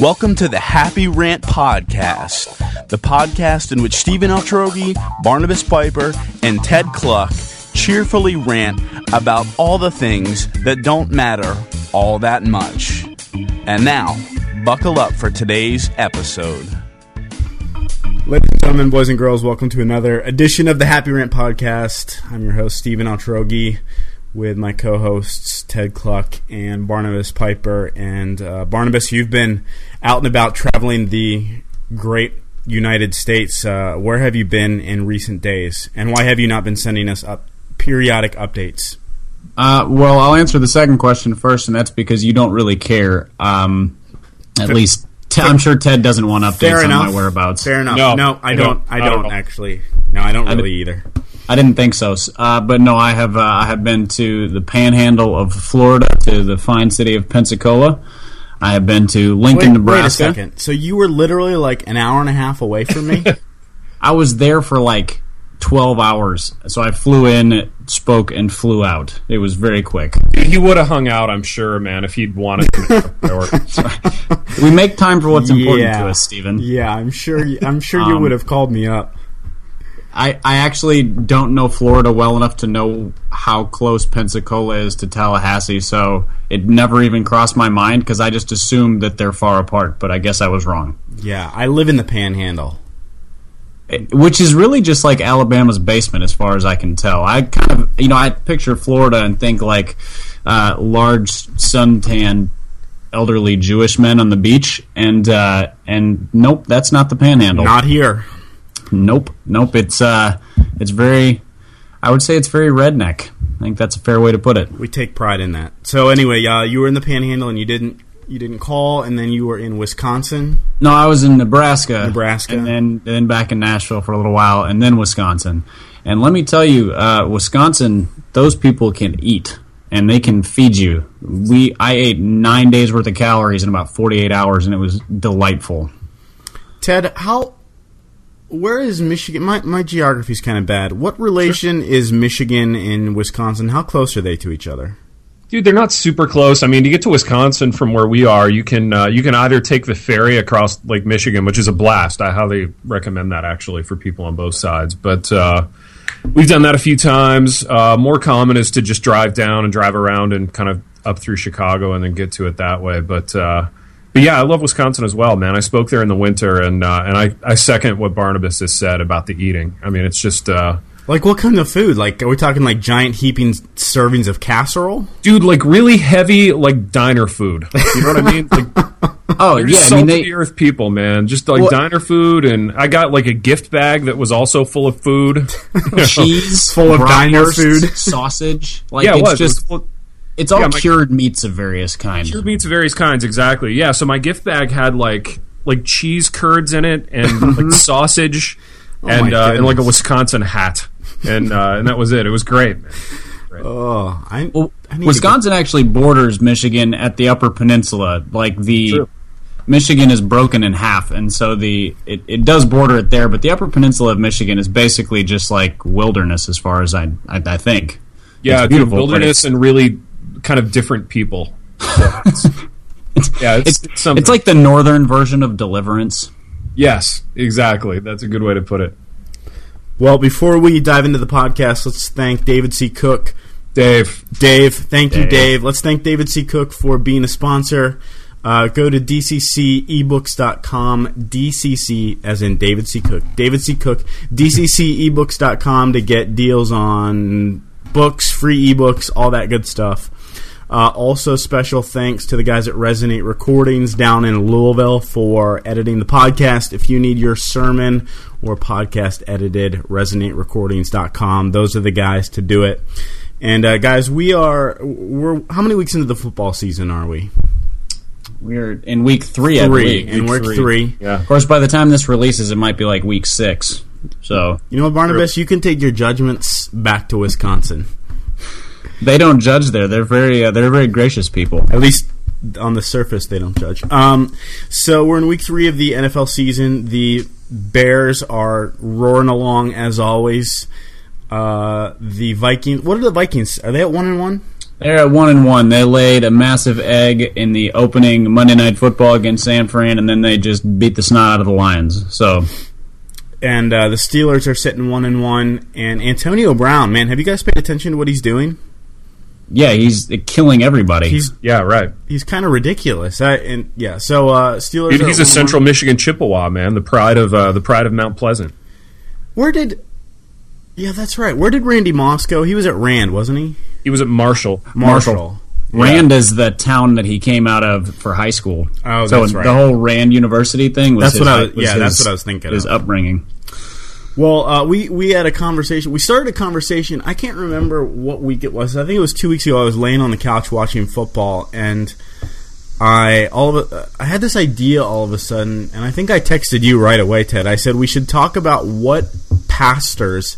Welcome to the Happy Rant Podcast, the podcast in which Stephen Altrogge, Barnabas Piper, and Ted Kluck cheerfully rant about all the things that don't matter all that much. And now, buckle up for today's episode. Ladies and gentlemen, boys and girls, welcome to another edition of the Happy Rant Podcast. I'm your host, Stephen Altrogge, with my co hosts, Ted Kluck and Barnabas Piper. And uh, Barnabas, you've been out and about traveling the great United States. Uh, where have you been in recent days? And why have you not been sending us up periodic updates? Uh, well, I'll answer the second question first, and that's because you don't really care. Um, at Fair- least, i I'm sure Ted doesn't want updates Fair on enough. my whereabouts. Fair enough. No, No, I I don't. don't. I don't actually. No, I don't I really either. I didn't think so, uh, but no, I have. Uh, I have been to the Panhandle of Florida, to the fine city of Pensacola. I have been to Lincoln, Wait, Nebraska. wait a second. So you were literally like an hour and a half away from me? I was there for like 12 hours, so I flew in, spoke, and flew out. It was very quick. He would have hung out, I'm sure, man, if he'd wanted to. We make time for what's important Yeah. to us, Stephen. yeah, I'm sure. You, I'm sure you Um, would have called me up. I, I actually don't know Florida well enough to know how close Pensacola is to Tallahassee, so it never even crossed my mind because I just assumed that they're far apart, but I guess I was wrong. Yeah, I live in the Panhandle. It- Which is really just like Alabama's basement, as far as I can tell. I kind of, you know, I picture Florida and think like uh, large suntan elderly Jewish men on the beach, and uh, and nope, that's not the Panhandle. Not here. Nope, nope. It's uh, it's very. I would say it's very redneck. I think that's a fair way to put it. We take pride in that. So anyway, uh, you were in the Panhandle and you didn't you didn't call, and then you were in Wisconsin. No, I was in Nebraska, Nebraska. and then then back in Nashville for a little while, and then Wisconsin. And let me tell you, uh, Wisconsin, those people can eat and they can feed you. We I ate nine days worth of calories in about forty eight hours, and it was delightful. Ted, how? Where is Michigan? My my geography is kind of bad. What relation is Michigan and Wisconsin? How close are they to each other? Dude, they're not super close. I mean, to get to Wisconsin from where we are, you can uh, you can either take the ferry across Lake Michigan, which is a blast. I highly recommend that actually for people on both sides. But uh, we've done that a few times. Uh, more common is to just drive down and drive around and kind of up through Chicago and then get to it that way. But uh, but yeah, I love Wisconsin as well, man. I spoke there in the winter, and uh, and I, I second what Barnabas has said about the eating. I mean, it's just. Uh, Like what kind of food? Like are we talking like giant heaping servings of casserole? dude, like really heavy, like diner food. You know what I mean? Like, Oh yeah, I mean they of the earth people, man. Just like Well- diner food, and I got like a gift bag that was also full of food. cheese Full of diner food. sausage. Like yeah, it it's was. just it was it's all yeah, my- cured meats of various kinds. cured meats of various kinds, exactly. Yeah, so my gift bag had like like cheese curds in it, and like sausage, and uh, and like a. Wisconsin hat, and uh, and that was it. It was great. Man. Oh, I, Well, I need to Wisconsin actually borders Michigan at the Upper Peninsula. Like the True. Michigan is broken in half, and so the it, it does border it there. But the Upper Peninsula of Michigan is basically just like wilderness, as far as I I, I think. Yeah, It's beautiful, wilderness it's- and really kind of different people. Yeah, it's, yeah, it's, It's something. it's like the northern version of Deliverance. yes, exactly. That's a good way to put it. Well, before we dive into the podcast, let's thank David C. Cook. Dave, Dave, thank you, Dave. Dave. Let's thank David C. Cook for being a sponsor. Uh, go to dccebooks.com, DCC as in David C. Cook, David C. Cook, dccebooks.com to get deals on books, free ebooks, all that good stuff. Uh, also, special thanks to the guys at Resonate Recordings down in Louisville for editing the podcast. If you need your sermon or podcast edited, resonaterecordings.com. Those are the guys to do it. And uh, guys, we are we're how many weeks into the football season are we? We're in week three, Three, believe. and Week we're three. yeah. Of course, by the time this releases, it might be like week six. So You know what, Barnabas? You can take your judgments back to Wisconsin. They don't judge there. They're very uh, they're very gracious people. At least on the surface, they don't judge. Um, so we're in week three of the NFL season. The Bears are roaring along as always. Uh, the Vikings. What are the Vikings? Are they at one and one? They're at one and one. They laid a massive egg in the opening Monday Night Football against San Fran, and then they just beat the snot out of the Lions. So and uh, the Steelers are sitting one and one. And Antonio Brown, man, have you guys paid attention to what he's doing? Yeah, he's killing everybody. He's Yeah, right. he's kind of ridiculous. I, and yeah, so uh, Steelers. Dude, he's a 1-1. Central Michigan Chippewa man, the pride of uh, the pride of Mount Pleasant. Where did? Yeah, that's right. Where did Randy Moss go? He was at Rand, wasn't he? He was at Marshall. Marshall. Marshall. Rand is the town that he came out of for high school. Oh, so that's right. the whole Rand University thing was That's his, what I was- was yeah, his- that's what I was thinking His of. upbringing. Well, uh, we we had a conversation. We started a conversation. I can't remember what week it was. I think it was two weeks ago. I was laying on the couch watching football, and I all of a, I had this idea all of a sudden, and I think I texted you right away, Ted. I said we should talk about what pastors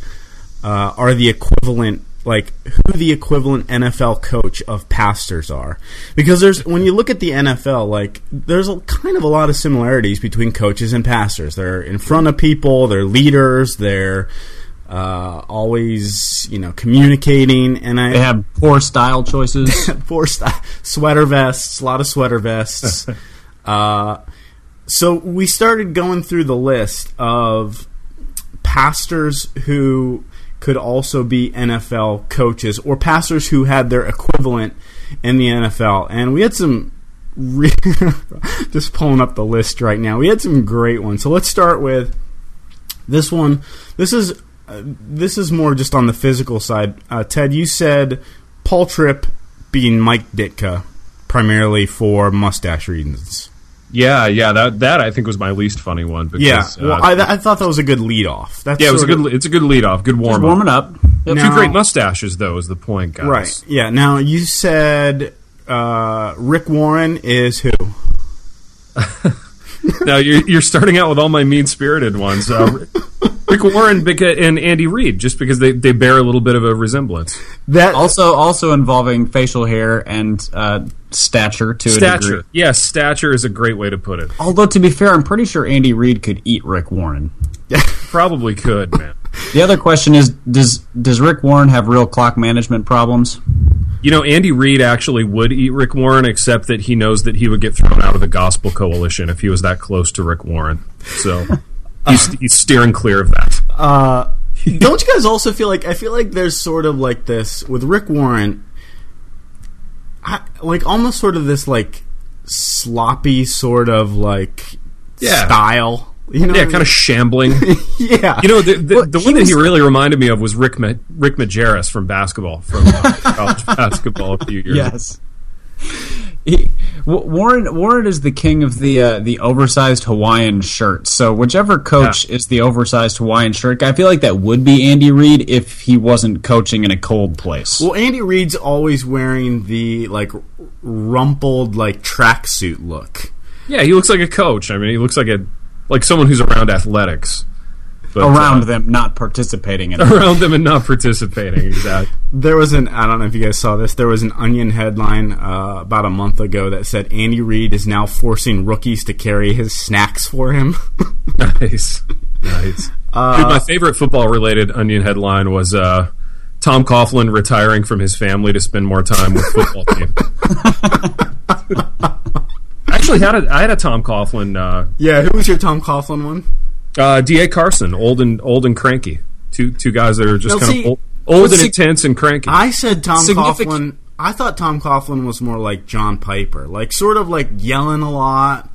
uh, are the equivalent, like who the equivalent NFL coach of pastors are, because there's when you look at the NFL, like there's a, kind of a lot of similarities between coaches and pastors. They're in front of people, they're leaders, they're uh, always you know communicating, and I They have poor style choices. Poor st- sweater vests, a lot of sweater vests. uh, so we started going through the list of pastors who could also be NFL coaches or pastors who had their equivalent in the NFL. And we had some re- just pulling up the list right now. We had some great ones. So let's start with this one. This is uh, this is more just on the physical side. Uh, Ted, you said Paul Tripp being Mike Ditka primarily for mustache reasons. Yeah, yeah, that that I think was my least funny one. Because, Yeah, well, uh, I, I thought that was a good lead off. That's yeah, it was a sort of- good. It's a good lead off. Good warm Just warming up. Yep. Now- Two great mustaches, though, is the point, guys. Right. Yeah. Now you said uh, Rick Warren is who? now you're, you're starting out with all my mean spirited ones. Uh, Rick Warren beca- and Andy Reid, just because they, they bear a little bit of a resemblance. That Also, also involving facial hair and uh, stature to a degree. Stature. Yes, stature is a great way to put it. Although to be fair, I'm pretty sure Andy Reid could eat Rick Warren. Probably could, man. The other question is does does Rick Warren have real clock management problems? You know, Andy Reid actually would eat Rick Warren, except that he knows that he would get thrown out of the Gospel Coalition if he was that close to Rick Warren. So he's, he's steering clear of that. Uh, don't you guys also feel like I feel like there's sort of like this with Rick Warren, I, like almost sort of this like sloppy sort of like Yeah. style. You know, Yeah, I kind of shambling. yeah. You know, the, the, Well, the he one that he really reminded me of was Rick Ma- Rick Majerus from basketball, from uh, college basketball a few years ago. He, Warren Warren is the king of the uh, the oversized Hawaiian shirt. So whichever coach is the oversized Hawaiian shirt, guy, I feel like that would be Andy Reid if he wasn't coaching in a cold place. Well, Andy Reid's always wearing the like rumpled like tracksuit look. Yeah, he looks like a coach. I mean, he looks like a like someone who's around athletics. But, around uh, them, not participating in it. around them and not participating. Exactly. There was an I don't know if you guys saw this. There was an Onion headline uh, about a month ago that said Andy Reid is now forcing rookies to carry his snacks for him. nice, nice. Dude, my favorite football-related Onion headline was uh, Tom Coughlin retiring from his family to spend more time with football team. Actually had a I had a Tom Coughlin, uh, yeah, who was your Tom Coughlin one? Uh, D. A. Carson, old and old and cranky. Two two guys that are just Now, kind see, of old, old and sig- intense and cranky. I said Tom Signific- Coughlin. I thought Tom Coughlin was more like John Piper, like sort of like yelling a lot,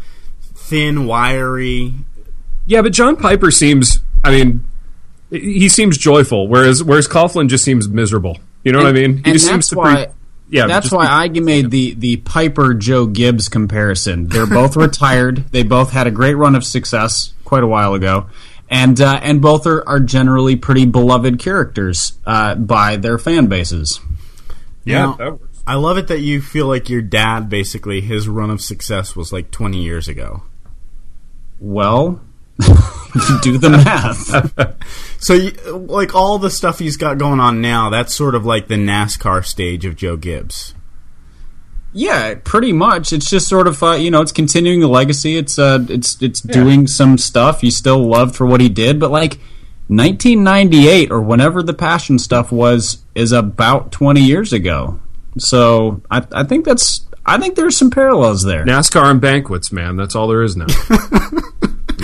thin, wiry. Yeah, but John Piper seems. I mean, he seems joyful, whereas whereas Coughlin just seems miserable. You know what I mean? He and just that's seems to. why. yeah, That's just- why I made the the Piper Joe Gibbs comparison. They're both retired. They both had a great run of success quite a while ago, and uh, and both are, are generally pretty beloved characters uh, by their fan bases. Yeah, Now, that works. I love it that you feel like your dad basically his run of success was like 20 years ago. Well, do the math. So, you, like all the stuff he's got going on now, that's sort of like the NASCAR stage of Joe Gibbs. Yeah, pretty much. It's just sort of uh, you know, it's continuing the legacy. It's uh, it's it's doing some stuff you still loved for what he did, but like 1998 or whenever the passion stuff was is about 20 years ago. So I, I think that's I think there's some parallels there. NASCAR and banquets, man. That's all there is now.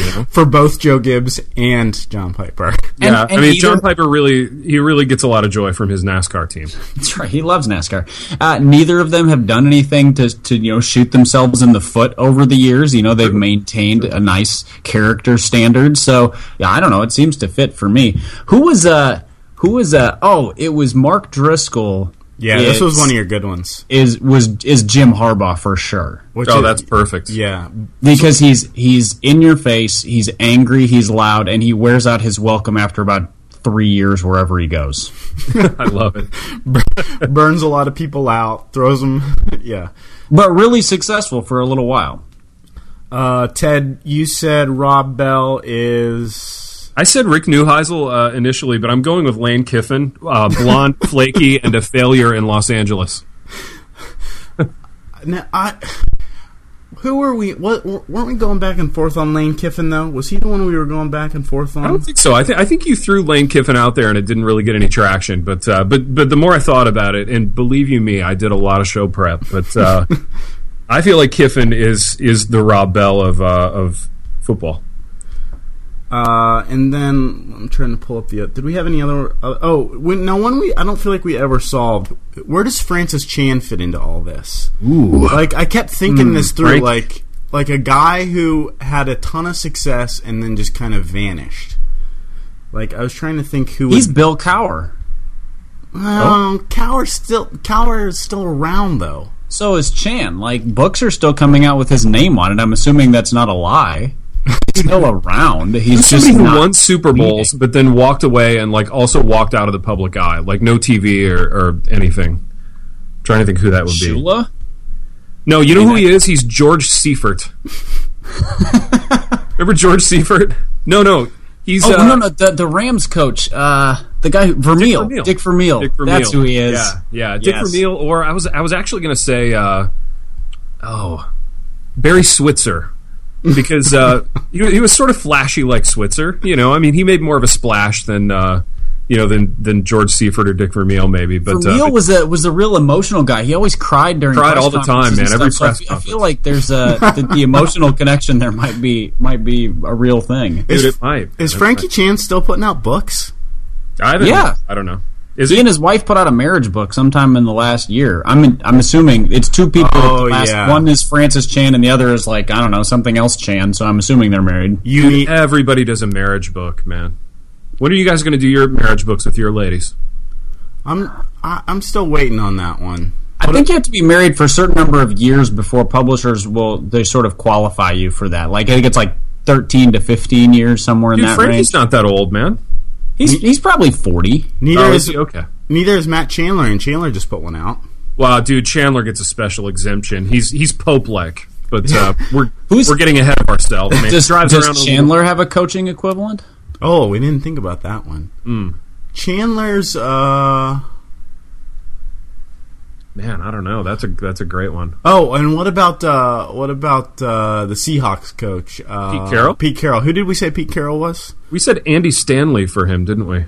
you know? for both Joe Gibbs and John Piper. Yeah, and I mean, either- John Piper really he really gets a lot of joy from his NASCAR team. That's right. He loves NASCAR. Uh, neither of them have done anything to, to you know shoot themselves in the foot over the years. You know they've maintained a nice character standard. So yeah, I don't know. It seems to fit for me. Who was uh who was uh oh it was Mark Driscoll. Yeah, this was one of your good ones. Is was is Jim Harbaugh for sure Which Oh, is- that's perfect. yeah. because he's he's in your face. He's angry. He's loud, and he wears out his welcome after about three years wherever he goes. I love it. Burns a lot of people out, throws them. yeah. But really successful for a little while. Uh, Ted, you said Rob Bell is. I said Rick Neuheisel uh, initially, but I'm going with Lane Kiffin, uh, blonde, flaky, and a failure in Los Angeles. Now, I. Who were we? What weren't we going back and forth on Lane Kiffin though? Was he the one we were going back and forth on? I don't think so. I think I think you threw Lane Kiffin out there and it didn't really get any traction. But uh, but but the more I thought about it, and believe you me, I did a lot of show prep. But uh, I feel like Kiffin is is the Rob Bell of uh, of football. Uh, and then I'm trying to pull up the. Did we have any other? Uh, oh, when, now one we I don't feel like we ever solved. Where does Francis Chan fit into all this? Ooh, Like I kept thinking this through, Frank- like like a guy who had a ton of success and then just kind of vanished. Like I was trying to think who He's would, Bill Cowher. um, Cowher still Cowher is still around though. So is Chan. Like books are still coming out with his name on it. I'm assuming that's not a lie. He's still around. He's just somebody who not. won Super Bowls, but then walked away and like also walked out of the public eye, like no TV or, or anything. trying to think who that would be. Shula? No, you know who he is? He's George Seifert. Remember George Seifert? No, no. He's Oh uh, no, no, the the Rams coach, uh, the guy who, Vermeil, Vermeil. Dick Vermeil. Dick Vermeil. That's who he is. Yeah, yeah, Dick Yes. Vermeil. Or I was I was actually going to say, uh, oh, Barry Switzer, because uh, he, he was sort of flashy like Switzer. You know, I mean, he made more of a splash than uh, you know than than George Seifert or Dick Vermeil maybe. But Vermeil uh, was a was a real emotional guy. He always cried during Cried press all the time, man, every stuff. So I press fe- I feel like there's a the, the emotional connection there might be might be a real thing. dude, Is, it might. is It Frankie might. Chan still putting out books? I haven't, Yeah. I don't know. Is He he? and his wife put out a marriage book sometime in the last year. I'm I'm assuming it's two people. Oh, the last, yeah. One is Francis Chan, and the other is like I don't know something else Chan. So I'm assuming they're married. You Dude, need, everybody does a marriage book, man. When are you guys going to do your marriage books with your ladies? I'm I, I'm still waiting on that one. I think you have to be married for a certain number of years before publishers will they sort of qualify you for that. Like I think it's like thirteen to fifteen years somewhere in Dude, that Frankie's range. not that old, man. He's he's probably forty. Neither Oh, is is he? Okay. neither is Matt Chandler, and Chandler just put one out. Wow, dude, Chandler gets a special exemption. He's he's Pope like, but uh, we're Who's- we're getting ahead of ourselves. Man. Does, drives does around a- Chandler have a coaching equivalent? Oh, we didn't think about that one. Hmm. Chandler's uh Man, I don't know. That's a that's a great one. oh, and what about uh what about uh the Seahawks coach? Uh, Pete Carroll? Pete Carroll. Who did we say Pete Carroll was? We said Andy Stanley for him, didn't we?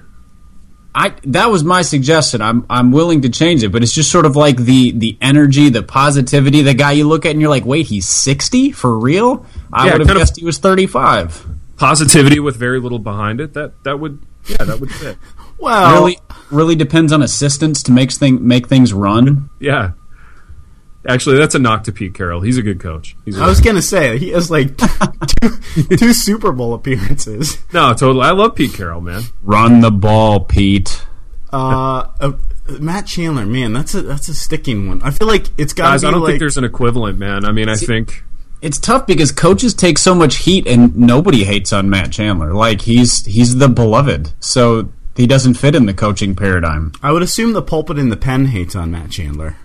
I that was my suggestion. I'm I'm willing to change it, but it's just sort of like the the energy, the positivity. The guy you look at and you're like, wait, he's sixty for real? I Yeah, would have guessed he was thirty five. Positivity with very little behind it. That that would yeah, that would fit. Well, Really, really depends on assistants to make thing make things run. Yeah. Actually, that's a knock to Pete Carroll. He's a good coach. He's a I was gonna say he has like two, two Super Bowl appearances. no, totally. I love Pete Carroll, man. Run the ball, Pete. Uh, uh, Matt Chandler, man, that's a that's a sticking one. I feel like it's got Guys, to I don't like think there's an equivalent, man. I mean, I think It's tough because coaches take so much heat, and nobody hates on Matt Chandler. Like he's he's the beloved, so he doesn't fit in the coaching paradigm. I would assume the pulpit and the pen hates on Matt Chandler.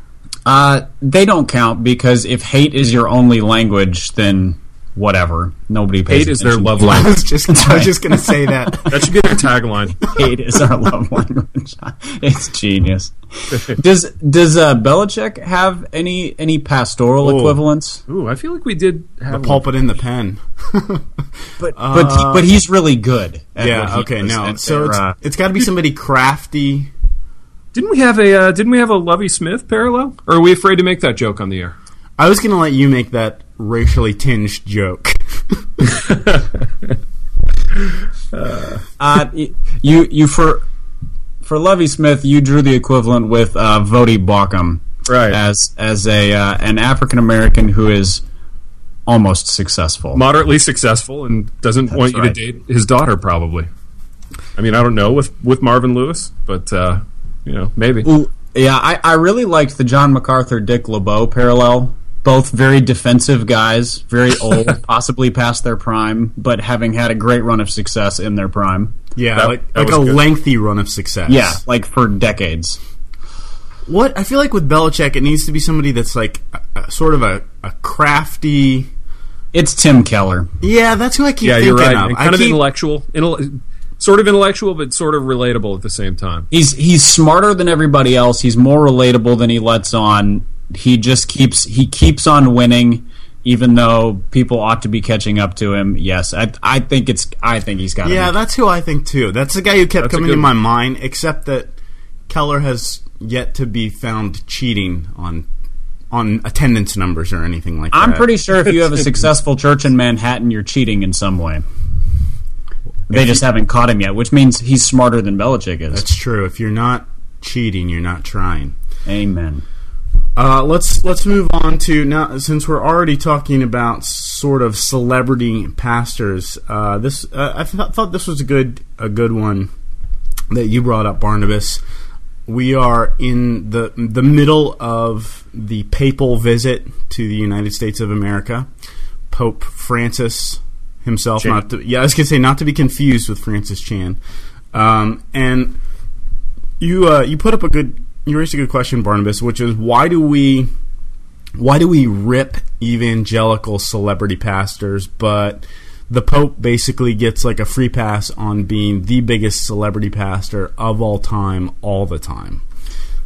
Uh, they don't count because if hate is your only language, then whatever. Nobody pays hate is their attention. love I was just I was just gonna say that. That should be their tagline. hate is our love language. it's genius. Does does uh, Belichick have any any pastoral Oh. equivalents? Ooh, I feel like we did The have one. pulpit and the pen. But but he, but he's really good. at yeah. Okay. No. and So they're, it's uh, it's got to be somebody crafty. Didn't we have a uh, Didn't we have a Lovie Smith parallel? Or are we afraid to make that joke on the air? I was going to let you make that racially tinged joke. Uh, you you for for Lovie Smith, you drew the equivalent with uh, Voddie Baucham, Right. As as a uh, an African American who is almost successful. Moderately successful and doesn't want you right. to date his daughter, probably. I mean, I don't know with with Marvin Lewis, but uh, you know, maybe. Ooh, yeah, I, I really liked the John MacArthur Dick LeBeau parallel. Both very defensive guys, very old, possibly past their prime, but having had a great run of success in their prime. Yeah, That- like, that like a good. lengthy run of success. Yeah, like for decades. What I feel like with Belichick, it needs to be somebody that's like a, a, sort of a, a crafty. It's Tim Keller. Yeah, that's who I keep Yeah, thinking you're right. of. And I kind of keep- intellectual, intel- sort of intellectual, but sort of relatable at the same time. He's he's smarter than everybody else. He's more relatable than he lets on. He just keeps he keeps on winning, even though people ought to be catching up to him. Yes, I I think it's I think he's got. Yeah, be. that's who I think too. That's the guy who kept That's coming to my one. mind. Except that Keller has yet to be found cheating on on attendance numbers or anything like that. I'm pretty sure if you have a successful church in Manhattan, you're cheating in some way. They just haven't caught him yet, which means he's smarter than Belichick is. That's true. If you're not cheating, you're not trying. Amen. Uh, let's let's move on to now since we're already talking about sort of celebrity pastors. Uh, this uh, I th- thought this was a good a good one that you brought up, Barnabas. We are in the the middle of the papal visit to the United States of America. Pope Francis himself, Chan. not to, yeah, I was gonna say not to be confused with Francis Chan, um, and you uh, you put up a good you raised a good question, Barnabas, which is why do we why do we rip evangelical celebrity pastors, but the Pope basically gets like a free pass on being the biggest celebrity pastor of all time, all the time.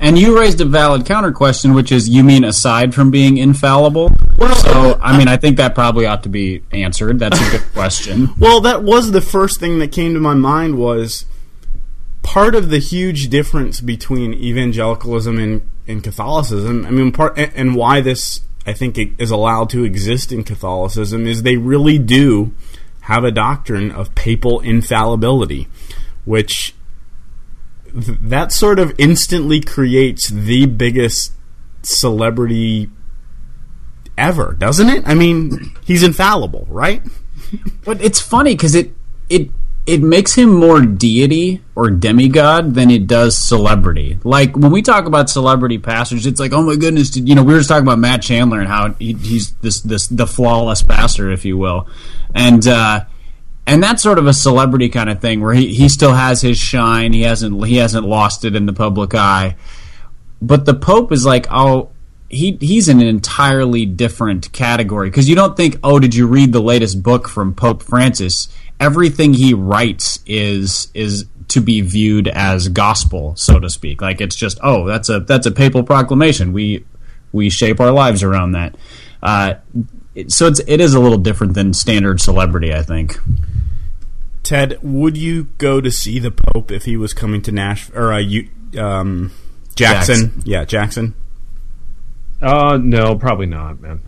And you raised a valid counter question, which is you mean aside from being infallible? Well, so uh, I mean, I think that probably ought to be answered. That's a good question. Well, that was the first thing that came to my mind was part of the huge difference between evangelicalism and, and Catholicism. I mean, part and, why this I think is allowed to exist in Catholicism is they really do have a doctrine of papal infallibility, which th- that sort of instantly creates the biggest celebrity ever, doesn't it? I mean, he's infallible, right? But it's funny because it it it makes him more deity or demigod than it does celebrity. Like when we talk about celebrity pastors, it's like, oh my goodness, you know, we were just talking about Matt Chandler and how he, he's this this the flawless pastor, if you will, and. uh and that's sort of a celebrity kind of thing where he, he still has his shine. He hasn't he hasn't lost it in the public eye. But the Pope is like, oh, he he's in an entirely different category because you don't think, oh, did you read the latest book from Pope Francis? Everything he writes is is to be viewed as gospel, so to speak. Like it's just, oh, that's a that's a papal proclamation. We we shape our lives around that. Uh, it- so it's it is a little different than standard celebrity, I think. Ted, would you go to see the Pope if he was coming to Nashville or uh, you, um, Jackson? Jackson. Yeah, Jackson. Uh, no, probably not, man.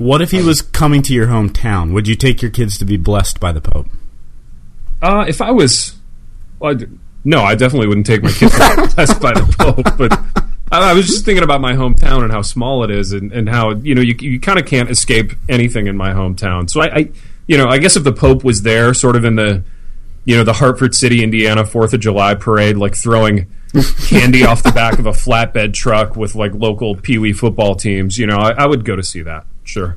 What if he was coming to your hometown? Would you take your kids to be blessed by the Pope? Uh, if I was, well, I'd- no, I definitely wouldn't take my kids to be blessed by the Pope. But I, I was just thinking about my hometown and how small it is, and, and how you know you, you kind of can't escape anything in my hometown. So I, I, you know, I guess if the Pope was there, sort of in the, you know, the Hartford City, Indiana Fourth of July parade, like throwing candy off the back of a flatbed truck with like local Pee Wee football teams, you know, I, I would go to see that. Sure.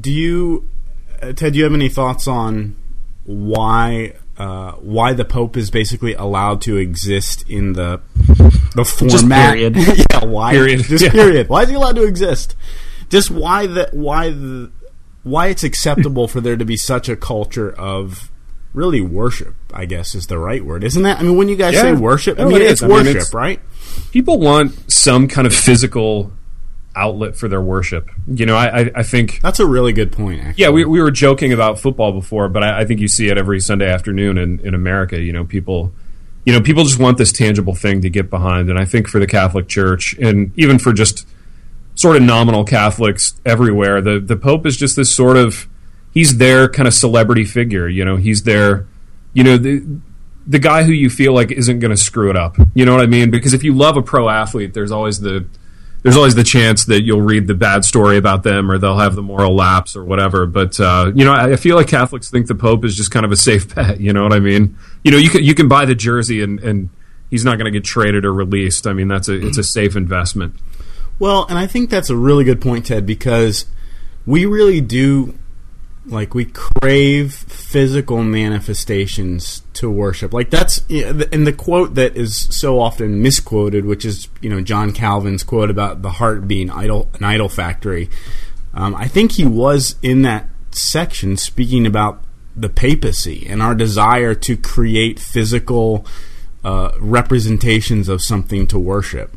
Do you, uh, Ted? Do you have any thoughts on why uh, why the Pope is basically allowed to exist in the the format? period. yeah, why? Period. Just Yeah. period. Why is he allowed to exist? Just why the why the why it's acceptable for there to be such a culture of really worship? I guess is the right word, isn't that? I mean, when you guys Yeah. say worship, I No, mean it it's is. I mean, worship, it's- right? people want some kind of physical outlet for their worship. You know, I, I, think. That's a really good point. Actually. Yeah, we, we were joking about football before, but I, I think you see it every Sunday afternoon in, in America. You know, people you know, people just want this tangible thing to get behind. And I think for the Catholic Church, and even for just sort of nominal Catholics everywhere, the the Pope is just this sort of he's their kind of celebrity figure. You know, he's their you know the the guy who you feel like isn't going to screw it up. You know what I mean? Because if you love a pro athlete, there's always the there's always the chance that you'll read the bad story about them or they'll have the moral lapse or whatever. But uh, you know, I, I feel like Catholics think the Pope is just kind of a safe bet. You know what I mean? You know, you can you can buy the jersey and and he's not going to get traded or released. I mean, that's a it's a safe investment. Well, and I think that's a really good point, Ted, because we really do like we crave physical manifestations to worship. Like that's and the quote that is so often misquoted which is you know john calvin's quote about the heart being idol an idol factory. Um, i think he was in that section speaking about the papacy and our desire to create physical uh, representations of something to worship.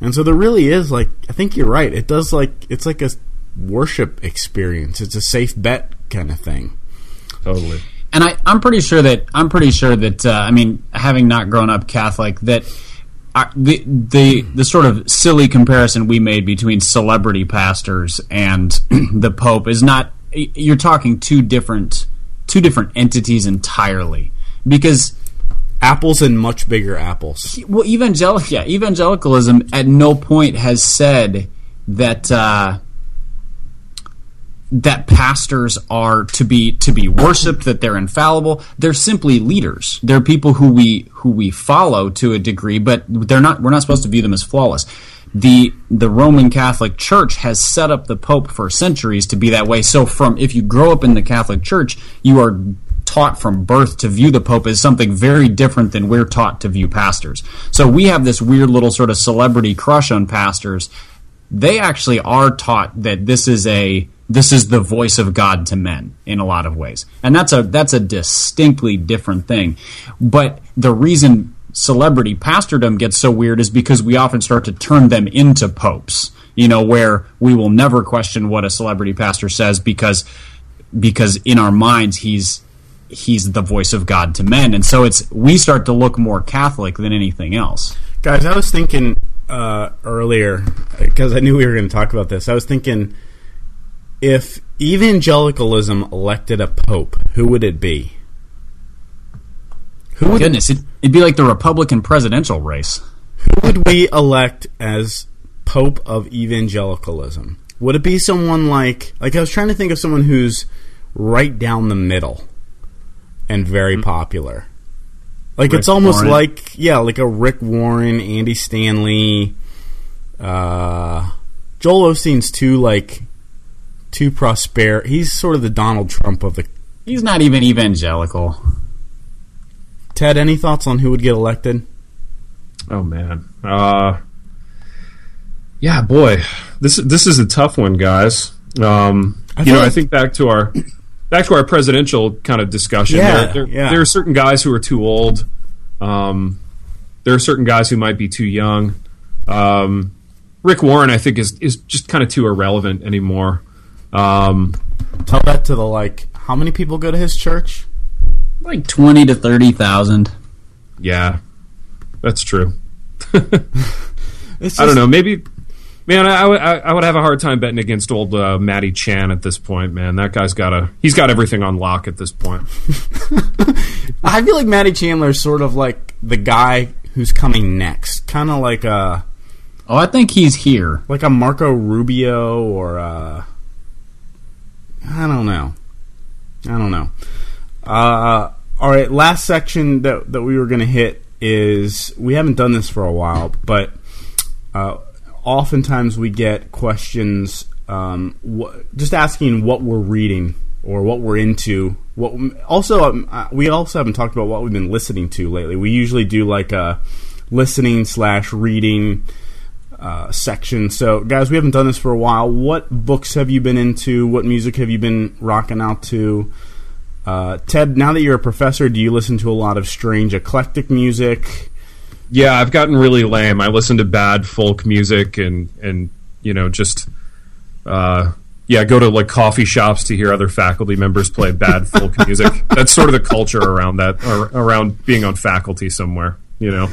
And so there really is like i think you're right. It does like it's like a worship experience. It's a safe bet kind of thing. Totally. And I, I'm pretty sure that I'm pretty sure that uh, I mean, having not grown up Catholic, that uh, the the the sort of silly comparison we made between celebrity pastors and the Pope is not. You're talking two different two different entities entirely because apples and much bigger apples. Well, evangelical, yeah, evangelicalism at no point has said that. Uh, that pastors are to be to be worshipped that they're infallible. They're simply leaders. They're people who we who we follow to a degree but they're not we're not supposed to view them as flawless. The the Roman Catholic Church has set up the pope for centuries to be that way. So from if you grow up in the Catholic Church you are taught from birth to view the pope as something very different than we're taught to view pastors. So we have this weird little sort of celebrity crush on pastors. They actually are taught that this is a this is the voice of God to men in a lot of ways. And that's a that's a distinctly different thing. But the reason celebrity pastordom gets so weird is because we often start to turn them into popes. You know, where we will never question what a celebrity pastor says because because in our minds he's he's the voice of God to men. And so it's we start to look more Catholic than anything else. Guys, I was thinking uh, earlier because I knew we were going to talk about this. I was thinking if evangelicalism elected a pope, who would it be? Who would Goodness, it, it'd be like the Republican presidential race. Who would we elect as pope of evangelicalism? Would it be someone like like I was trying to think of someone who's right down the middle and very mm-hmm. popular. Like Rick it's almost Warren. like yeah, like a Rick Warren, Andy Stanley, uh, Joel Osteen's too like too prosper. He's sort of the Donald Trump of the. He's not even evangelical. Ted, any thoughts on who would get elected? Oh man, uh, yeah, boy, this this is a tough one, guys. Um, you know, like I think back to our back to our presidential kind of discussion. Yeah, there, there, yeah. there are certain guys who are too old. Um, there are certain guys who might be too young. Um, Rick Warren, I think, is is just kind of too irrelevant anymore. Um, Tell that to the like. How many people go to his church? Like twenty to thirty thousand. Yeah, that's true. just, I don't know. Maybe, man, I, I, I, would have a hard time betting against old uh, Matty Chan at this point. Man, that guy's got a he's got everything on lock at this point. I feel like Matty Chandler is sort of like the guy who's coming next, kind of like a. Oh, I think he's here. Like a Marco Rubio or. A, I don't know. I don't know. Uh, all right, last section that that we were going to hit is we haven't done this for a while, but uh, oftentimes we get questions um, wh- just asking what we're reading or what we're into. What also um, uh, we also haven't talked about what we've been listening to lately. We usually do like a listening slash reading uh, section. So, guys, we haven't done this for a while. What books have you been into? What music have you been rocking out to? Uh, Ted, now that you're a professor, do you listen to a lot of strange eclectic music? Yeah, I've gotten really lame. I listen to bad folk music and and you know just uh, yeah, go to like coffee shops to hear other faculty members play bad folk music. That's sort of the culture around that, or around being on faculty somewhere. You know.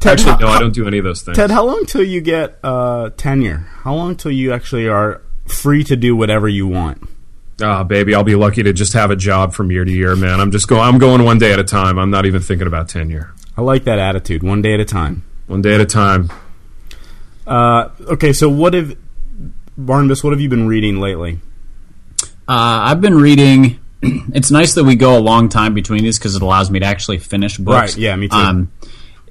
Ted, Actually, how- no, I don't do any of those things. Ted, how long till you get uh, tenure? How long till you actually are free to do whatever you want? Ah, baby, I'll be lucky to just have a job from year to year, man. I'm just going. I'm going one day at a time. I'm not even thinking about tenure. I like that attitude. One day at a time. One day at a time. Uh, okay, so what have Barnabas? What have you been reading lately? Uh, I've been reading. It's nice that we go a long time between these because it allows me to actually finish books. Right, yeah, me too. Um,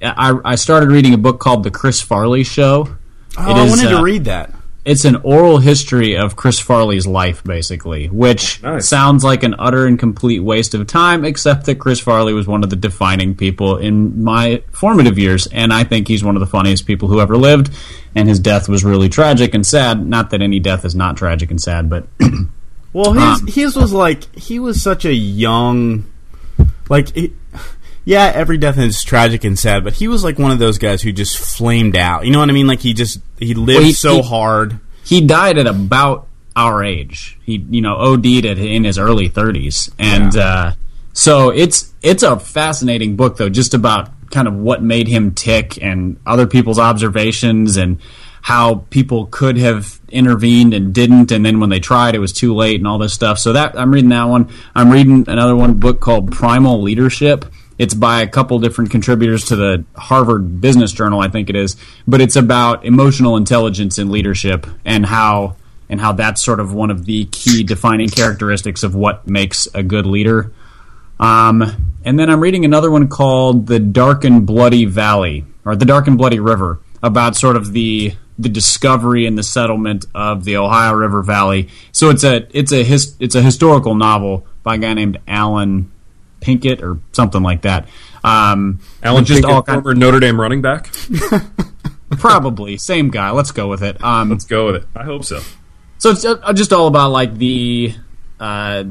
I, I started reading a book called The Chris Farley Show. Oh, I wanted uh, to read that. It's an oral history of Chris Farley's life, basically, which Nice. sounds like an utter and complete waste of time, except that Chris Farley was one of the defining people in my formative years, and I think he's one of the funniest people who ever lived, and his death was really tragic and sad. Not that any death is not tragic and sad, but Well, his Um, his was like he was such a young, like, it, yeah, every death is tragic and sad, but he was like one of those guys who just flamed out. You know what I mean? Like he just he lived Well, he- so he- hard. he died at about our age. He, you know, OD'd at, in his early 30s, and uh, so it's it's a fascinating book, though, just about kind of what made him tick and other people's observations and how people could have intervened and didn't, and then when they tried, it was too late, and all this stuff. So that I'm reading that one. I'm reading another one book called Primal Leadership. It's by a couple different contributors to the Harvard Business Journal, I think it is, but it's about emotional intelligence in leadership and how and how that's sort of one of the key defining characteristics of what makes a good leader. Um, and then I'm reading another one called The Dark and Bloody Valley, or The Dark and Bloody River, about sort of the the discovery and the settlement of the Ohio River Valley. So it's a it's a his, it's a historical novel by a guy named Alan Pinkett or something like that. Um, Alan, just just all kind former Notre Dame running back. probably same guy. Let's go with it. Um, Let's go with it. I hope so. So it's uh, just all about like the uh,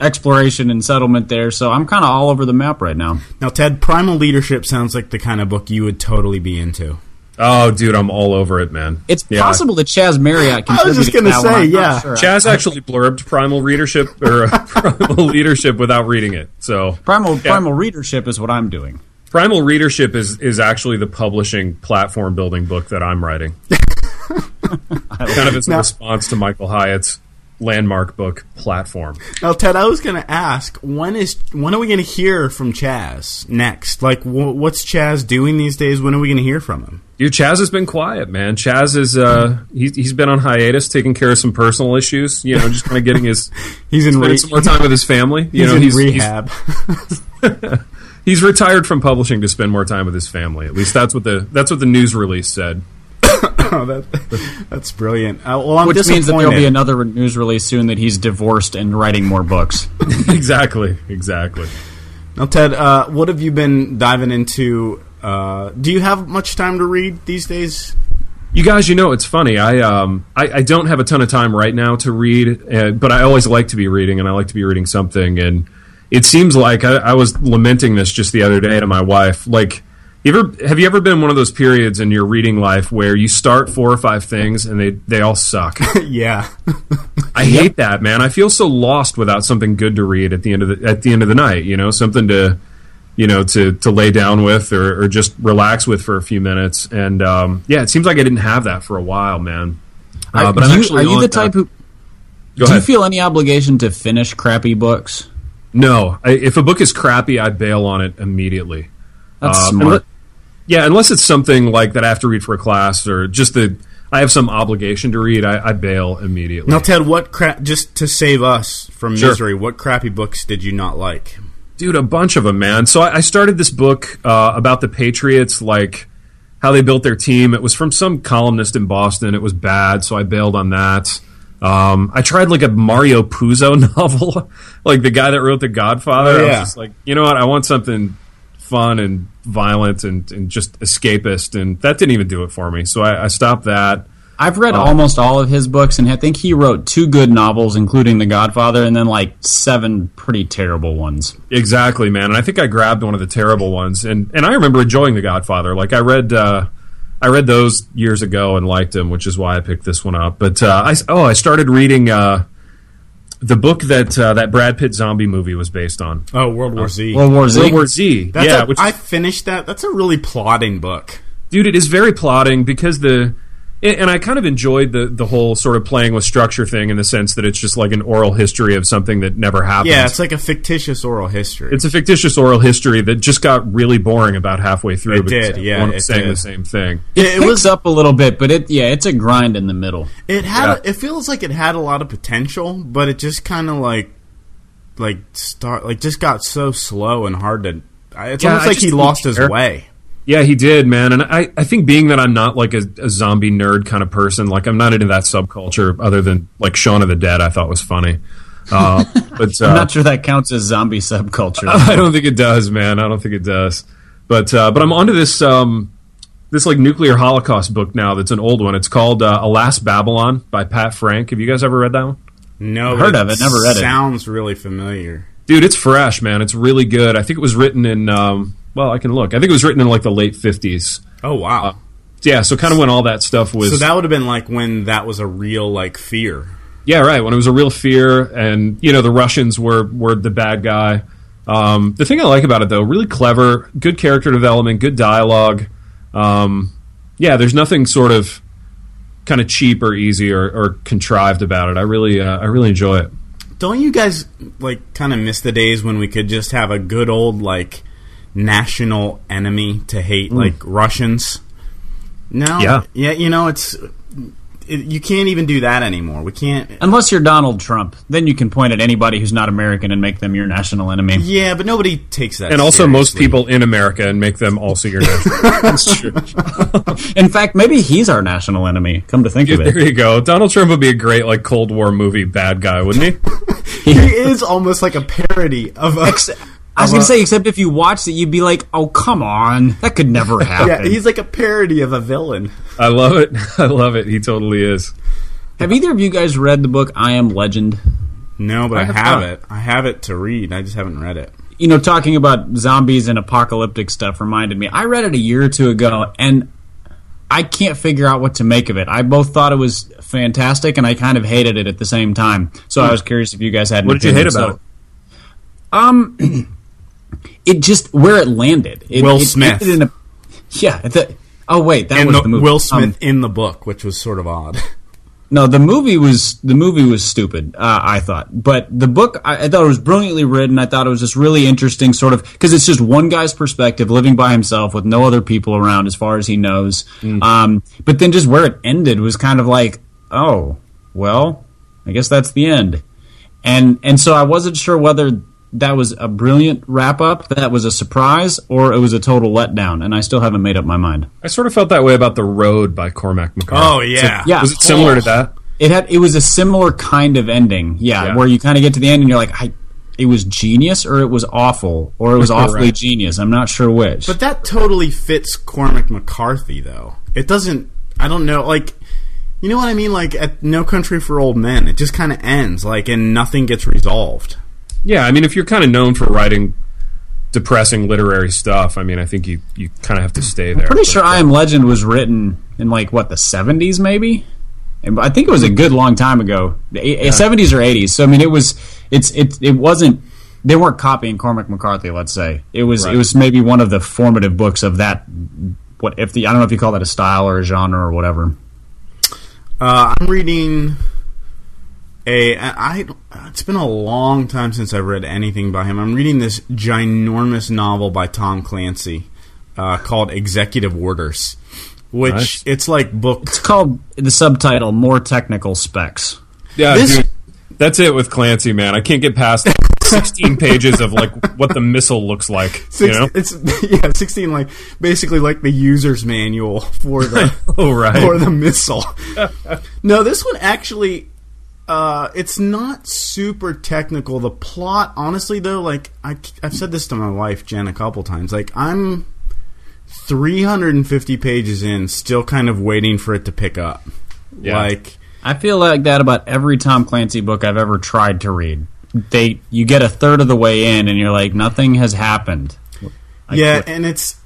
exploration and settlement there. So I'm kind of all over the map right now. Now, Ted, Primal Leadership sounds like the kind of book you would totally be into. Oh, dude, I'm all over it, man. It's Yeah. possible that Chaz Marriott. I was just gonna to that one. say, yeah. sure. Chaz actually blurbed primal readership or uh, primal leadership without reading it. So Primal Primal Readership is what I'm doing. primal readership is is actually the publishing platform building book that I'm writing. kind of as a Now- response to Michael Hyatt's landmark book platform. Now, Ted, I was going to ask when is when are we going to hear from Chaz next? Like, wh- what's Chaz doing these days? When are we going to hear from him? Dude, Chaz has been quiet, man. Chaz is uh he's, he's been on hiatus, taking care of some personal issues. You know, just kind of getting his He's in spending re- some more time with his family. You he's know, in he's, he's rehab. he's retired from publishing to spend more time with his family. At least that's what the that's what the news release said. Oh, that, that's brilliant. Uh, well, I'm Which means that there'll be another news release soon that he's divorced and writing more books. exactly, exactly. now, Ted, uh, what have you been diving into? Uh, do you have much time to read these days? You guys, you know, it's funny. I um, I, I don't have a ton of time right now to read, uh, but I always like to be reading, and I like to be reading something. And it seems like I, I was lamenting this just the other day to my wife. Like, you ever have you ever been one of those periods in your reading life where you start four or five things and they they all suck? yeah. I hate that, man. I feel so lost without something good to read at the end of the at the end of the night. You know, something to you know to to lay down with or, or just relax with for a few minutes. And um, yeah, it seems like I didn't have that for a while, man. Uh, but Do I'm you- actually are you on the that. type who Go do you feel any obligation to finish crappy books? no, I, if a book is crappy, I bail on it immediately. That's Uh, smart. Yeah, unless it's something like that I have to read for a class or just the I have some obligation to read, I, I bail immediately. Now, Ted, what crap? Just to save us from Sure. misery, what crappy books did you not like? Dude, a bunch of them, man. So I, I started this book uh, about the Patriots, like how they built their team. It was from some columnist in Boston. It was bad, so I bailed on that. Um, I tried like a Mario Puzo novel, like the guy that wrote The Godfather. Oh, I was yeah. just like, you know what? I want something fun and violent and, and just escapist, and that didn't even do it for me. So I, I stopped that. I've read almost all of his books, and I think he wrote two good novels, including The Godfather, and then like seven pretty terrible ones. Exactly, man. And I think I grabbed one of the terrible ones, and and I remember enjoying The Godfather. Like I read, uh, I read those years ago and liked them, which is why I picked this one up. But uh, I oh, I started reading uh, the book that uh, that Brad Pitt zombie movie was based on. Oh, World War Z. World War Z. World War Z. That's yeah, a- which I finished that. That's a really plotting book. dude, it is very plotting because the and I kind of enjoyed the the whole sort of playing with structure thing in the sense that it's just like an oral history of something that never happened. Yeah, it's like a fictitious oral history. It's a fictitious oral history that just got really boring about halfway through. It did, yeah, everyone it was saying did. the same thing. It, it picks was- up a little bit, but it yeah, it's a grind in the middle. It had. Yeah. It feels like it had a lot of potential, but it just kind of like, like start like just got so slow and hard to. I- It's Yeah, almost I like he don't lost his way. Yeah, he did, man. And I, I think being that I'm not like a, a zombie nerd kind of person, like I'm not into that subculture other than like Shaun of the Dead, I thought was funny. Uh, but uh, I'm not sure that counts as zombie subculture. I don't think it does, man. I don't think it does. But uh, but I'm onto this um, this like nuclear holocaust book now. That's an old one. It's called uh, Alas Babylon by Pat Frank. Have you guys ever read that one? No, Heard of it, never read it. Sounds really familiar. Dude, it's fresh, man. It's really good. I think it was written in um, well, I can look. I think it was written in like the late 50s. Oh wow! Yeah, so kind of when all that stuff was so that would have been like when that was a real like fear. Yeah, right. When it was a real fear, and you know the Russians were were the bad guy. Um, the thing I like about it, though, really clever, good character development, good dialogue. Um, yeah, there's nothing sort of kind of cheap or easy or, or contrived about it. I really, uh, I really enjoy it. Don't you guys like kind of miss the days when we could just have a good old like national enemy to hate, mm. like Russians? No, Yeah. yeah. You know, it's it, you can't even do that anymore. We can't. Unless you're Donald Trump, then you can point at anybody who's not American and make them your national enemy. Yeah, but nobody takes that. And also, most people in America and make them also your national. That's true. In fact, maybe he's our national enemy. Come to think of it, There you go. Donald Trump would be a great like Cold War movie bad guy, wouldn't he? he is almost like a parody of a. I was going to say, except if you watched it, you'd be like, "Oh, come on, that could never happen." Yeah, he's like a parody of a villain. I love it. I love it. He totally is. Have either of you guys read the book "I Am Legend"? No, but I, have have not. it. I have it to read. I just haven't read it. you know, talking about zombies and apocalyptic stuff reminded me. I read it a year or two ago, and I can't figure out what to make of it. I both thought it was fantastic, and I kind of hated it at the same time. So I was curious if you guys had. An What did you hate about So, Um, it just where it landed. It, Will it Smith. in a- yeah. The, oh wait, that And was the, the movie. Will Um, Smith in the book, which was sort of odd. No, the movie was the movie was stupid. Uh, I thought, but the book I, I thought it was brilliantly written. I thought it was just really interesting, sort of because it's just one guy's perspective, living by himself with no other people around, as far as he knows. Um, but then just where it ended was kind of like, oh, well, I guess that's the end. And and so I wasn't sure whether that was a brilliant wrap up, that was a surprise, or it was a total letdown. And I still haven't made up my mind. I sort of felt that way about The Road by Cormac McCarthy. Oh, yeah. Yeah. Was it similar to that? It had it was a similar kind of ending, yeah, Yeah. where you kind of get to the end and you're like, I, it was genius or it was awful or it was awfully Right. genius. I'm not sure which. But that totally fits Cormac McCarthy, though. It doesn't. I don't know. Like, you know what I mean? Like at No Country for Old Men, it just kind of ends, like, and nothing gets resolved. Yeah, I mean, if you're kind of known for writing depressing literary stuff, I mean, I think you, you kind of have to stay there. Pretty But, sure I Am Legend was written in like what the 70s, maybe. And I think it was a good long time ago, the eight- 70s or 80s. So I mean, it was it's it it wasn't. They weren't copying Cormac McCarthy. Let's say it was Right. it was maybe one of the formative books of that. What if the I don't know if you call that a style or a genre or whatever. Uh, I'm reading a. I. It's been a long time since I've read anything by him. I'm reading this ginormous novel by Tom Clancy uh, called Executive Orders, which Nice. it's like book. It's called the subtitle "More Technical Specs." Yeah, This- dude, that's it with Clancy, man. I can't get past 16 pages of like what the missile looks like. You know? It's yeah, sixteen like basically like the user's manual for the Oh, right. for the missile. no, this one actually uh, it's not super technical. The plot, honestly, though, like I, I've said this to my wife Jen a couple times. Like I'm 350 pages in, still kind of waiting for it to pick up. Yeah. Like I feel like that about every Tom Clancy book I've ever tried to read. They you get a third of the way in and you're like nothing has happened. I yeah, quit. and it's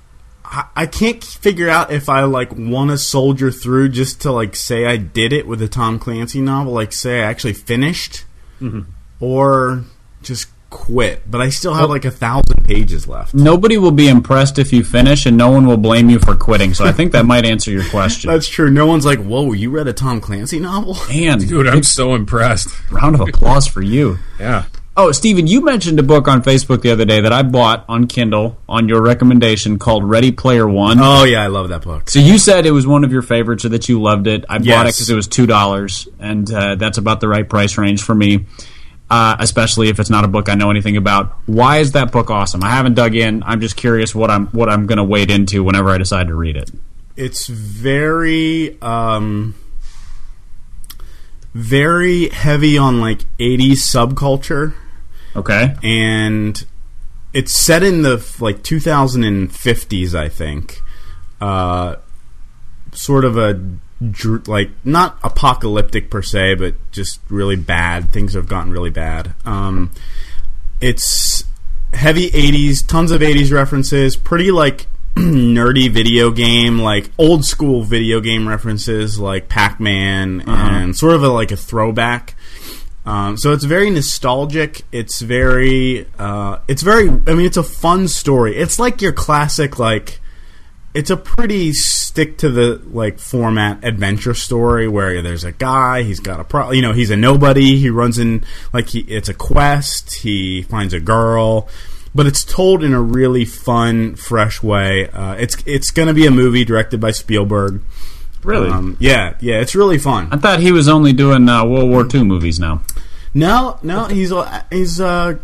I, I can't figure out if I like want to soldier through just to like say I did it with a Tom Clancy novel, like say I actually finished, mm-hmm. or just quit. But I still have like a thousand pages left. Nobody will be impressed if you finish, and no one will blame you for quitting. So I think that might answer your question. That's true. No one's like, "Whoa, you read a Tom Clancy novel?" and Dude, I'm so impressed. round of applause for you. Yeah. Oh, Stephen, you mentioned a book on Facebook the other day that I bought on Kindle on your recommendation called Ready Player One. Oh yeah, I love that book. So you said it was one of your favorites or that you loved it. I bought it because it was two dollars, and uh, that's about the right price range for me. Uh, especially if it's not a book I know anything about. Why is that book awesome? I haven't dug in. I'm just curious what I'm what I'm going to wade into whenever I decide to read it. It's very, um, very heavy on like '80s subculture. Okay. and it's set in the like 2050s, I think. Uh, sort of a like not apocalyptic per se, but just really bad. Things have gotten really bad. Um, it's heavy 80s, tons of 80s references, pretty like nerdy video game, like old school video game references, like Pac Man, and sort of a, like a throwback. Um, so it's very nostalgic. It's very, uh, it's very. I mean, it's a fun story. It's like your classic, like, it's a pretty stick to the like format adventure story where there's a guy. He's got a pro. You know, he's a nobody. He runs in like he. It's a quest. He finds a girl. But it's told in a really fun, fresh way. Uh, it's it's going to be a movie directed by Spielberg. Really? Um, yeah, yeah, it's really fun. I thought he was only doing uh, World War II movies now. No, no, he's uh, he's uh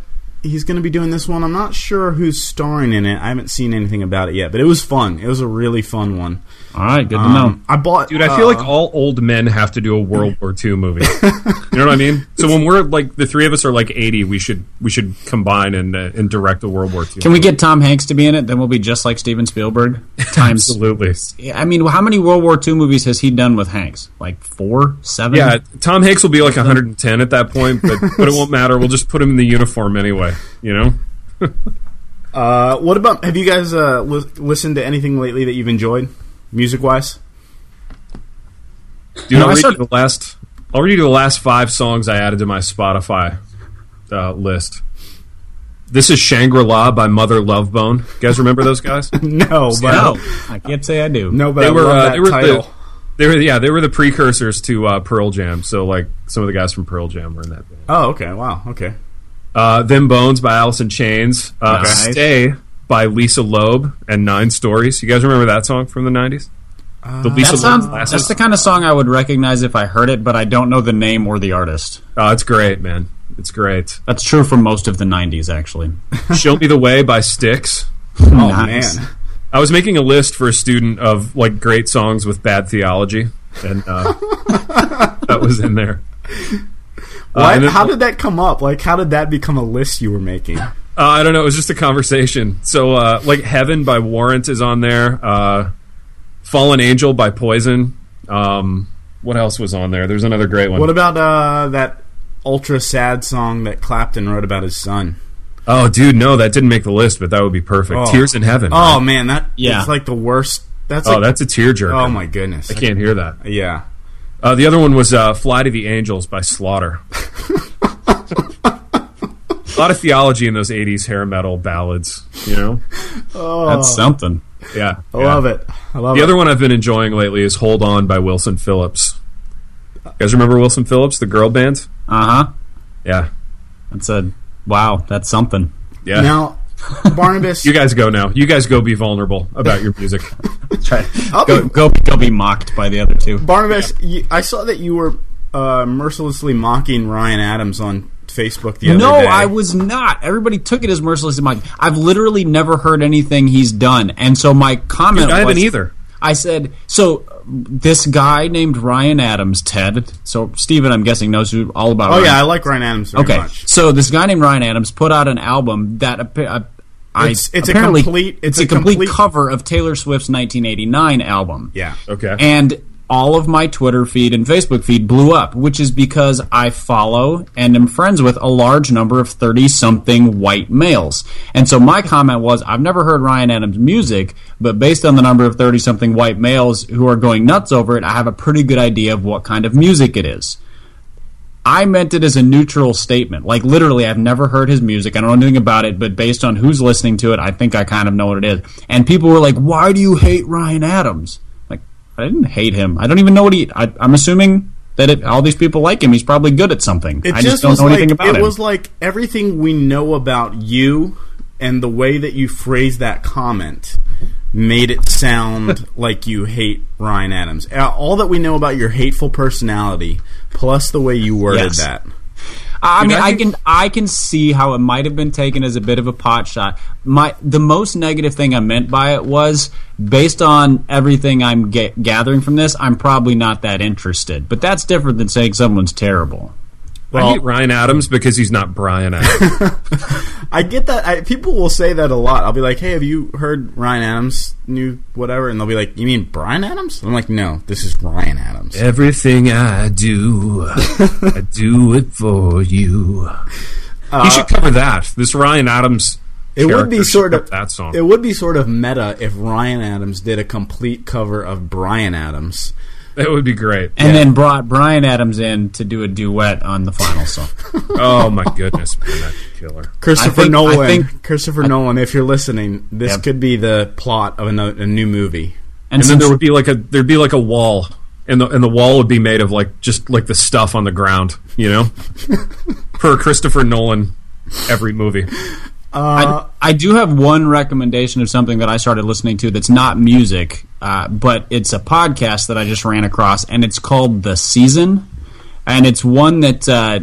he's going to be doing this one. I'm not sure who's starring in it. I haven't seen anything about it yet, but it was fun. It was a really fun one. All right, good to know. Um, I bought, Dude, I feel like uh, all old men have to do a World War II movie. you know what I mean? So when we're like the three of us are like eighty, we should we should combine and uh, and direct a World War II. Can we get Tom Hanks to be in it? Then we'll be just like Steven Spielberg. Times. absolutely? I mean, how many World War II movies has he done with Hanks? Like four, seven? Yeah, Tom Hanks will be like 110 at that point, but but it won't matter. We'll just put him in the uniform anyway. You know? Uh, what about? Have you guys uh, li- listened to anything lately that you've enjoyed, music wise? Dude, No, I'll read started- you the last. I'll read you the last five songs I added to my Spotify uh, list. This is Shangri La by Mother Love Bone. You guys remember those guys? no, but No, I can't say I do. no, but They I were, love uh, that they were the- They were yeah, they were the precursors to uh, Pearl Jam. So like some of the guys from Pearl Jam were in that band. oh, okay, wow, okay. Uh, Them Bones by Alice in Chains. Uh, Nice. Stay by Lisa Loeb and Nine Stories. You guys remember that song from the nineties? the Lisa That sounds. Loeb classes. That's the kind of song I would recognize if I heard it, but I don't know the name or the artist. Oh, it's great, man. It's great. That's true for most of the '90s, actually. Show Me the Way by Styx. Oh Nice. man, I was making a list for a student of like great songs with bad theology, and uh, that was in there. Why, then- how did that come up? Like, how did that become a list you were making? Uh, I don't know. It was just a conversation. So, uh, like, Heaven by Warrant is on there. Uh, Fallen Angel by Poison. Um, what else was on there? There's another great one. What about uh, that ultra sad song that Clapton wrote about his son? oh, dude, no, that didn't make the list, but that would be perfect. Oh. Tears in Heaven. Oh man, that Yeah. it's like the worst. That's oh, like, that's a tearjerker. oh my goodness. I can't hear that. Yeah. Uh, the other one was uh, Fly to the Angels by Slaughter. a lot of theology in those 80s hair metal ballads, you know? That's something. Yeah. I love it. I love it. The it. other one I've been enjoying lately is Hold On by Wilson Phillips. You guys remember Wilson Phillips, the girl band? Uh huh. Yeah. That's a wow. That's something. Yeah. Now, Barnabas, you guys go now. You guys go be vulnerable about your music. Try I'll go be- go go be mocked by the other two. Barnabas, you, I saw that you were uh, mercilessly mocking Ryan Adams on Facebook the other No, day. I was not. Everybody took it as merciless. Mike. I've literally never heard anything he's done, and so my comment Dude, I haven't was, either. I said, so this guy named Ryan Adams, Ted. So Stephen, I'm guessing knows who, all about. Oh Ryan. yeah, I like Ryan Adams very Okay, much. so this guy named Ryan Adams put out an album that uh, I It's- it's a complete- it's, it's a a complete, complete- cover of Taylor Swift's 1989 album. Yeah. Okay. And all of my Twitter feed and Facebook feed blew up, which is because I follow and am friends with a large number of 30 something white males. And so my comment was I've never heard Ryan Adams' music, but based on the number of 30 something white males who are going nuts over it, I have a pretty good idea of what kind of music it is. I meant it as a neutral statement. Like literally, I've never heard his music. I don't know anything about it, but based on who's listening to it, I think I kind of know what it is. And people were like, "Why do you hate Ryan Adams?" I didn't hate him. I don't even know what he. I, I'm assuming that it, all these people like him. He's probably good at something. It I just, just don't know like anything about it him. was like everything we know about you and the way that you phrased that comment made it sound like you hate Ryan Adams. Uh, All that we know about your hateful personality, plus the way you worded Yes. that. I Dude, mean, I I, can I can see how it might have been taken as a bit of a pot shot. My the most negative thing I meant by it was based on everything I'm ga- gathering from this, I'm probably not that interested. But that's different than saying someone's terrible. I hate Ryan Adams because he's not Bryan Adams. I get that. I, people will say that a lot. I'll be like, "Hey, have you heard Ryan Adams' new whatever?" And they'll be like, "You mean Bryan Adams?" I'm like, "No, this is Ryan Adams." Everything I do, I do it for you. he uh, should cover that. This Ryan Adams. It would be sort of that song. It would be sort of meta if Ryan Adams did a complete cover of Bryan Adams. That would be great. And then brought Bryan Adams in to do a duet on the final song. oh my goodness, man, that's a killer. Christopher I think- Nolan. I think- Christopher Nolan, if you're listening, this Yep. could be the plot of a, no, a new movie. And And, then there would be like a there'd be like a wall, and the and the wall would be made of like just like the stuff on the ground, you know, per Christopher Nolan, every movie. Uh, I, I do have one recommendation of something that I started listening to that's not music, uh, but it's a podcast that I just ran across, and it's called The Season. And it's one that uh,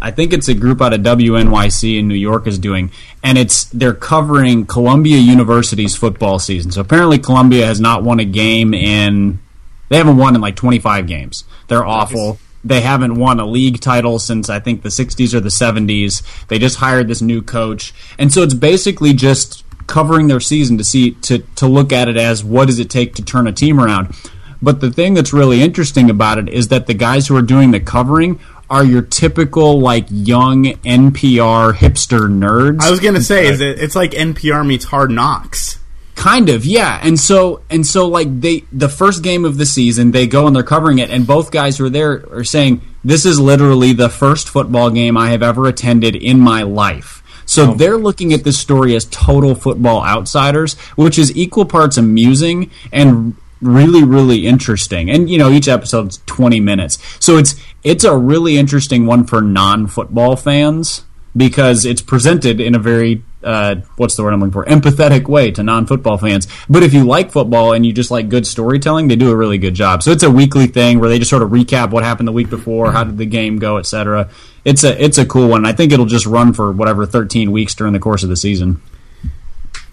I think it's a group out of WNYC in New York is doing, and it's they're covering Columbia University's football season. So apparently, Columbia has not won a game in they haven't won in like 25 games. They're awful. They haven't won a league title since I think the 60s or the 70s. They just hired this new coach. And so it's basically just covering their season to see to to look at it as what does it take to turn a team around. But the thing that's really interesting about it is that the guys who are doing the covering are your typical like young NPR hipster nerds. I was gonna say, uh, is it? It's like NPR meets Hard Knocks. Kind of, yeah. And so and so like they the first game of the season, they go and they're covering it and both guys who are there are saying this is literally the first football game I have ever attended in my life. So oh. they're looking at this story as total football outsiders, which is equal parts amusing and really really interesting. And you know, each episode's 20 minutes. So it's it's a really interesting one for non-football fans because it's presented in a very uh, what's the word I'm looking for empathetic way to non-football fans. But if you like football and you just like good storytelling, they do a really good job. So it's a weekly thing where they just sort of recap what happened the week before, how did the game go, etc. It's a it's a cool one. I think it'll just run for whatever 13 weeks during the course of the season.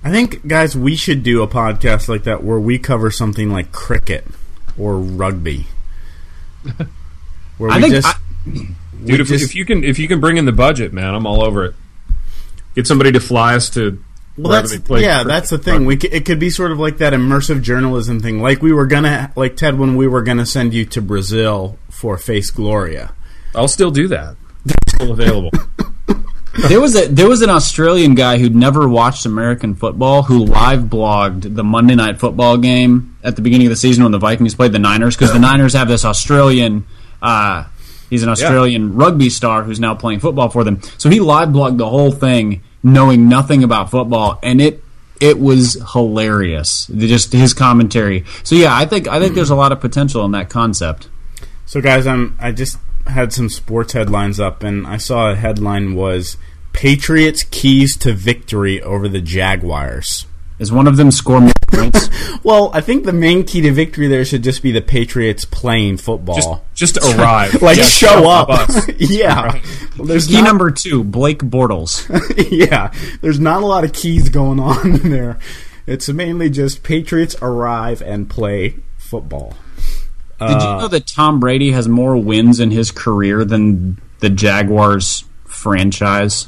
I think, guys, we should do a podcast like that where we cover something like cricket or rugby. Where I we think just I- Dude, if, just- if you can if you can bring in the budget, man, I'm all over it. Get somebody to fly us to. Well, that's play yeah, that's the thing. We c- it could be sort of like that immersive journalism thing, like we were gonna, like Ted, when we were gonna send you to Brazil for Face Gloria. I'll still do that. Still available. there was a there was an Australian guy who'd never watched American football who live blogged the Monday night football game at the beginning of the season when the Vikings played the Niners because the Niners have this Australian uh, he's an Australian rugby star who's now playing football for them. So he live blogged the whole thing knowing nothing about football and it it was hilarious. Just his commentary. So yeah, I think I think there's a lot of potential in that concept. So, guys, I'm I just had some sports headlines up, and I saw a headline was Patriots keys to victory over the Jaguars. Is one of them score more points? Well, I think the main key to victory there should just be the Patriots playing football. Just just arrive. like Just show the up. bus. yeah. Well, there's Key not- number two, Blake Bortles. yeah, there's not a lot of keys going on there. It's mainly just Patriots arrive and play football. Did you know that Tom Brady has more wins in his career than the Jaguars franchise?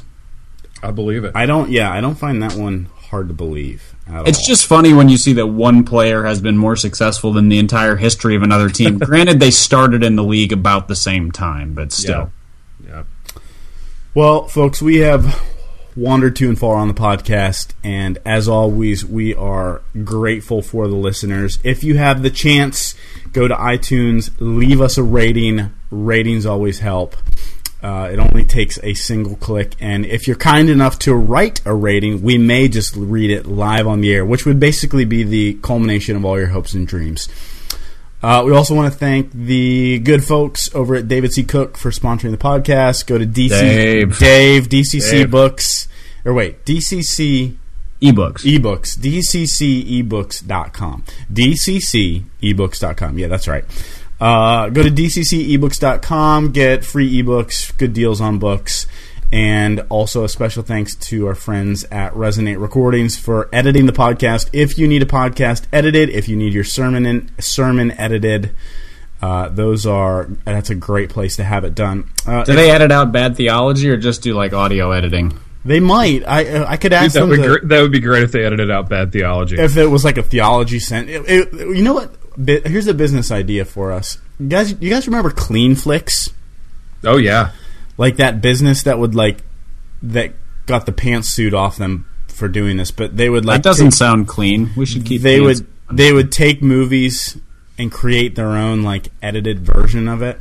I believe it. I don't. Yeah, I don't find that one hard to believe. At It's all. just funny when you see that one player has been more successful than the entire history of another team. Granted, they started in the league about the same time, but still. yeah. Well, folks, we have wandered to and far on the podcast, and as always, we are grateful for the listeners. If you have the chance, go to iTunes, leave us a rating. Ratings always help. Uh, it only takes a single click, and if you're kind enough to write a rating, we may just read it live on the air, which would basically be the culmination of all your hopes and dreams. Uh, we also want to thank the good folks over at David C. Cook for sponsoring the podcast. Go to DC Dave. Dave DCC Dave. Books or wait DCC ebooks. ebooks dccebooks.com dccebooks.com yeah that's right uh, go to dccebooks.com get free ebooks good deals on books and also a special thanks to our friends at resonate recordings for editing the podcast if you need a podcast edited if you need your sermon in, sermon edited uh, those are that's a great place to have it done uh, do they edit out bad theology or just do like audio editing? they might i uh, i could Dude, ask that them would to- gr- that would be great if they edited out bad theology. if it was like a theology sent. It, it, you know what? Bi- Here's a business idea for us, you guys. You guys remember Clean Flicks? oh yeah, Like that business that would like that got the pantsuit off them for doing this, but they would like That doesn't take- sound clean. We should keep. they would they would take movies and create their own like edited version of it.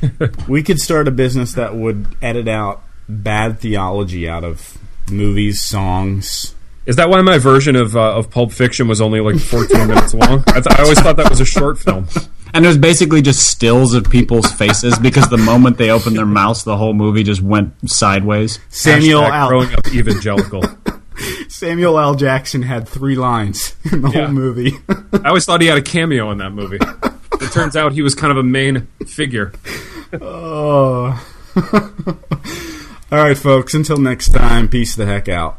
we could start a business that would edit out bad theology out of movies, songs. Is that why my version of uh, of Pulp Fiction was only like 14 minutes long? I, th- I always thought that was a short film. And it was basically just stills of people's faces because the moment they opened their mouths, the whole movie just went sideways. Samuel Hashtag L. growing up evangelical. Samuel L. Jackson had three lines in the Yeah. whole movie. I always thought he had a cameo in that movie. It turns out he was kind of a main figure. Oh. All right, folks. Until next time, peace the heck out.